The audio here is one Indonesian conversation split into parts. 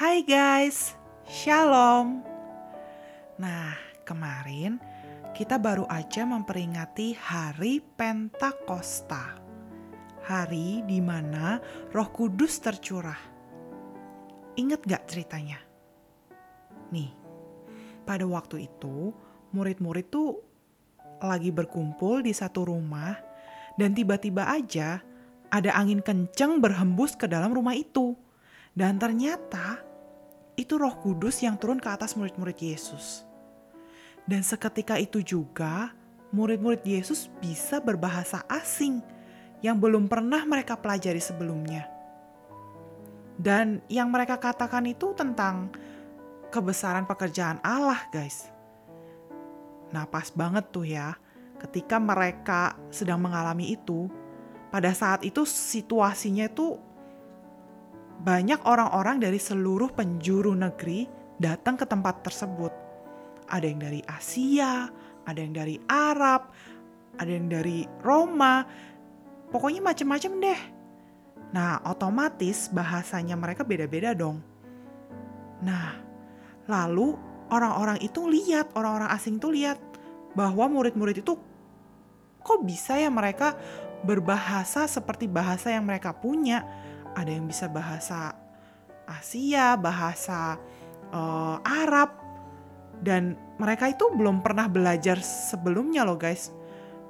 Hai guys, Shalom. Nah, kemarin kita baru aja memperingati Hari Pentakosta. Hari di mana Roh Kudus tercurah. Ingat gak ceritanya? Nih, pada waktu itu murid-murid tuh lagi berkumpul di satu rumah dan tiba-tiba aja ada angin kenceng berhembus ke dalam rumah itu. Dan ternyata itu Roh Kudus yang turun ke atas murid-murid Yesus. Dan seketika itu juga murid-murid Yesus bisa berbahasa asing yang belum pernah mereka pelajari sebelumnya. Dan yang mereka katakan itu tentang kebesaran pekerjaan Allah, guys. Nah, pas banget tuh ya, ketika mereka sedang mengalami itu, pada saat itu situasinya itu banyak orang-orang dari seluruh penjuru negeri datang ke tempat tersebut. Ada yang dari Asia, ada yang dari Arab, ada yang dari Roma, pokoknya macam-macam deh. Nah, otomatis bahasanya mereka beda-beda dong. Nah, lalu orang-orang itu lihat, orang-orang asing itu lihat bahwa murid-murid itu kok bisa ya mereka berbahasa seperti bahasa yang mereka punya. Ada yang bisa bahasa Asia, bahasa uh, Arab, dan mereka itu belum pernah belajar sebelumnya loh guys.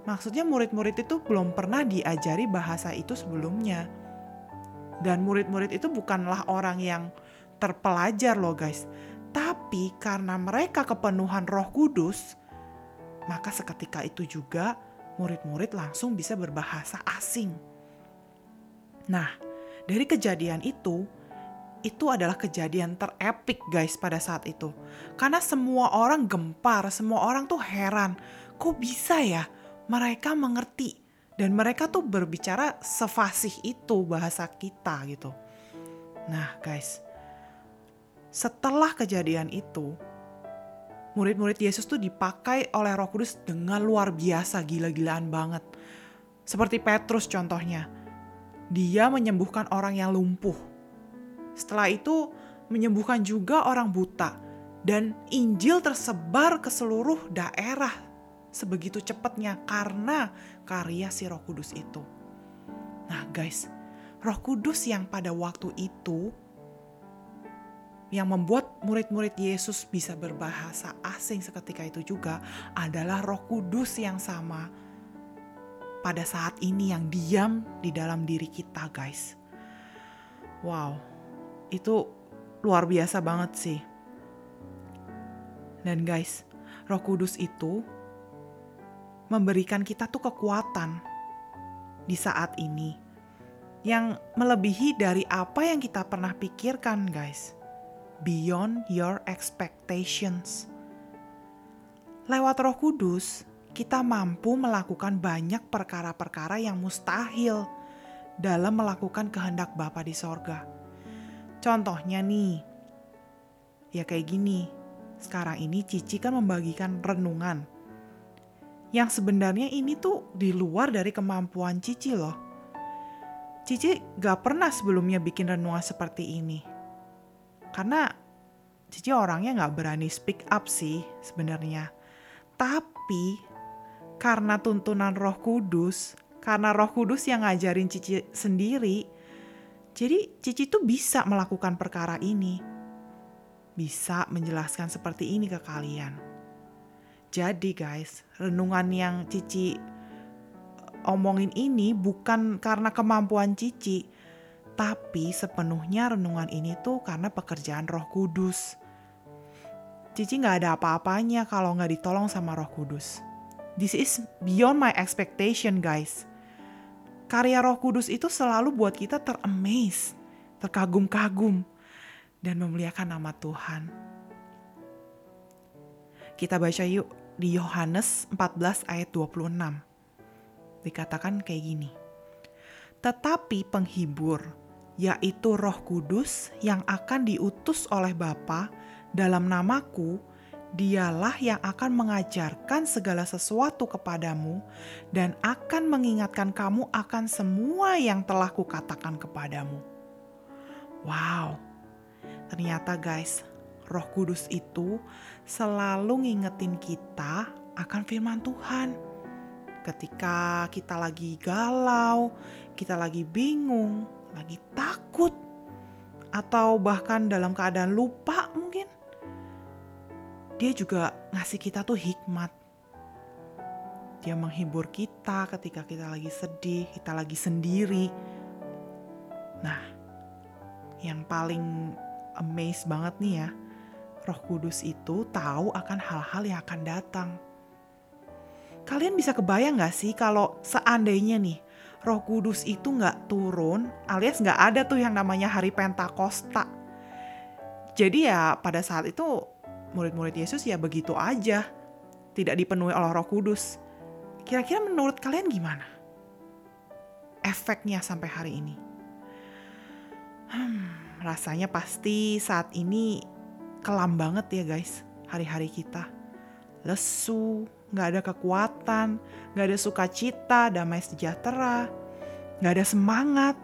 Maksudnya murid-murid itu belum pernah diajari bahasa itu sebelumnya. Dan murid-murid itu bukanlah orang yang terpelajar loh guys. Tapi karena mereka kepenuhan roh kudus, maka seketika itu juga murid-murid langsung bisa berbahasa asing. Nah, dari kejadian itu, itu adalah kejadian terepik guys pada saat itu. Karena semua orang gempar, semua orang tuh heran. Kok bisa ya mereka mengerti dan mereka tuh berbicara sefasih itu bahasa kita gitu. Nah guys, setelah kejadian itu, murid-murid Yesus tuh dipakai oleh Roh Kudus dengan luar biasa, gila-gilaan banget. Seperti Petrus contohnya. Dia menyembuhkan orang yang lumpuh. Setelah itu menyembuhkan juga orang buta dan Injil tersebar ke seluruh daerah sebegitu cepatnya karena karya si Roh Kudus itu. Nah, guys, Roh Kudus yang pada waktu itu yang membuat murid-murid Yesus bisa berbahasa asing seketika itu juga adalah Roh Kudus yang sama pada saat ini yang diam di dalam diri kita, guys. Wow, itu luar biasa banget sih. Dan guys, Roh Kudus itu memberikan kita tuh kekuatan di saat ini yang melebihi dari apa yang kita pernah pikirkan, guys beyond your expectations. Lewat Roh Kudus, kita mampu melakukan banyak perkara-perkara yang mustahil dalam melakukan kehendak Bapa di sorga. Contohnya nih, ya kayak gini. Sekarang ini Cici kan membagikan renungan. Yang sebenarnya ini tuh di luar dari kemampuan Cici loh. Cici gak pernah sebelumnya bikin renungan seperti ini karena Cici orangnya nggak berani speak up sih sebenarnya. Tapi karena tuntunan Roh Kudus, karena Roh Kudus yang ngajarin Cici sendiri, jadi Cici tuh bisa melakukan perkara ini. Bisa menjelaskan seperti ini ke kalian. Jadi guys, renungan yang Cici omongin ini bukan karena kemampuan Cici, tapi sepenuhnya renungan ini tuh karena pekerjaan roh kudus. Cici nggak ada apa-apanya kalau nggak ditolong sama roh kudus. This is beyond my expectation guys. Karya roh kudus itu selalu buat kita teramaze, terkagum-kagum, dan memuliakan nama Tuhan. Kita baca yuk di Yohanes 14 ayat 26. Dikatakan kayak gini. Tetapi penghibur, yaitu Roh Kudus yang akan diutus oleh Bapa dalam namaku, dialah yang akan mengajarkan segala sesuatu kepadamu dan akan mengingatkan kamu akan semua yang telah kukatakan kepadamu. Wow, ternyata guys, Roh Kudus itu selalu ngingetin kita akan firman Tuhan. Ketika kita lagi galau, kita lagi bingung, lagi takut, atau bahkan dalam keadaan lupa. Dia juga ngasih kita tuh hikmat. Dia menghibur kita ketika kita lagi sedih, kita lagi sendiri. Nah, yang paling amazed banget nih ya, Roh Kudus itu tahu akan hal-hal yang akan datang. Kalian bisa kebayang gak sih kalau seandainya nih Roh Kudus itu nggak turun, alias nggak ada tuh yang namanya hari Pentakosta. Jadi ya pada saat itu murid-murid Yesus ya begitu aja, tidak dipenuhi oleh Roh Kudus. Kira-kira menurut kalian gimana? Efeknya sampai hari ini? Hmm, rasanya pasti saat ini kelam banget ya guys hari-hari kita. Lesu, gak ada kekuatan, gak ada sukacita, damai sejahtera, gak ada semangat.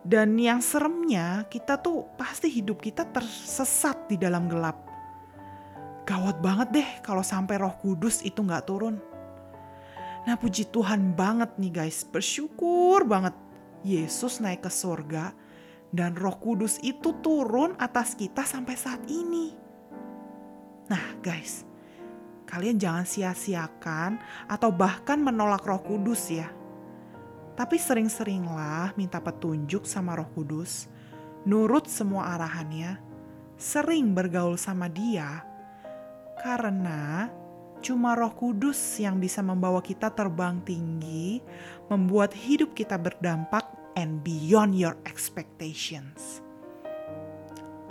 Dan yang seremnya kita tuh pasti hidup kita tersesat di dalam gelap. Gawat banget deh kalau sampai roh kudus itu gak turun. Nah puji Tuhan banget nih guys, bersyukur banget Yesus naik ke surga dan Roh Kudus itu turun atas kita sampai saat ini. Nah, guys, kalian jangan sia-siakan atau bahkan menolak Roh Kudus ya. Tapi sering-seringlah minta petunjuk sama Roh Kudus, nurut semua arahannya, sering bergaul sama Dia, karena cuma Roh Kudus yang bisa membawa kita terbang tinggi, membuat hidup kita berdampak and beyond your expectations.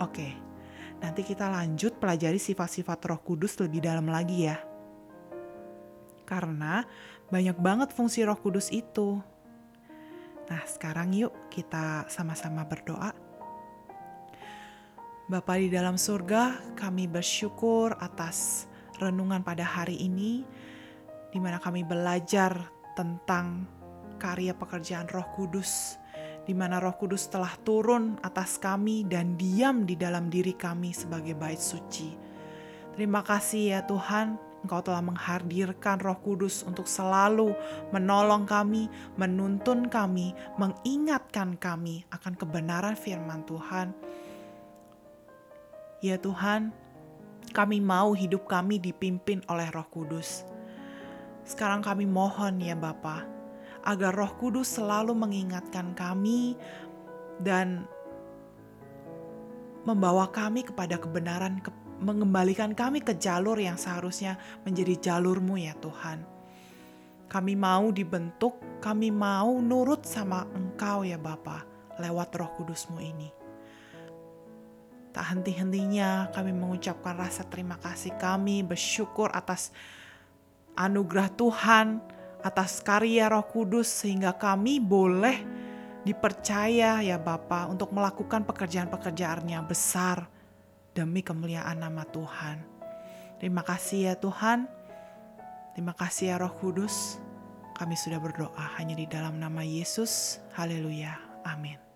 Oke, nanti kita lanjut pelajari sifat-sifat Roh Kudus lebih dalam lagi ya. Karena banyak banget fungsi Roh Kudus itu. Nah, sekarang yuk kita sama-sama berdoa. Bapa di dalam surga, kami bersyukur atas renungan pada hari ini, di mana kami belajar tentang karya pekerjaan Roh Kudus, di mana Roh Kudus telah turun atas kami dan diam di dalam diri kami sebagai bait suci. Terima kasih ya Tuhan, Engkau telah menghadirkan Roh Kudus untuk selalu menolong kami, menuntun kami, mengingatkan kami akan kebenaran firman Tuhan. Ya Tuhan, kami mau hidup kami dipimpin oleh Roh Kudus. Sekarang kami mohon ya Bapak, agar Roh Kudus selalu mengingatkan kami dan membawa kami kepada kebenaran, ke, mengembalikan kami ke jalur yang seharusnya menjadi jalurmu ya Tuhan. Kami mau dibentuk, kami mau nurut sama Engkau ya Bapa lewat Roh Kudusmu ini. Tak henti-hentinya kami mengucapkan rasa terima kasih kami, bersyukur atas anugerah Tuhan, atas karya Roh Kudus sehingga kami boleh dipercaya ya Bapa untuk melakukan pekerjaan-pekerjaan yang besar demi kemuliaan nama Tuhan. Terima kasih ya Tuhan. Terima kasih ya Roh Kudus. Kami sudah berdoa hanya di dalam nama Yesus. Haleluya. Amin.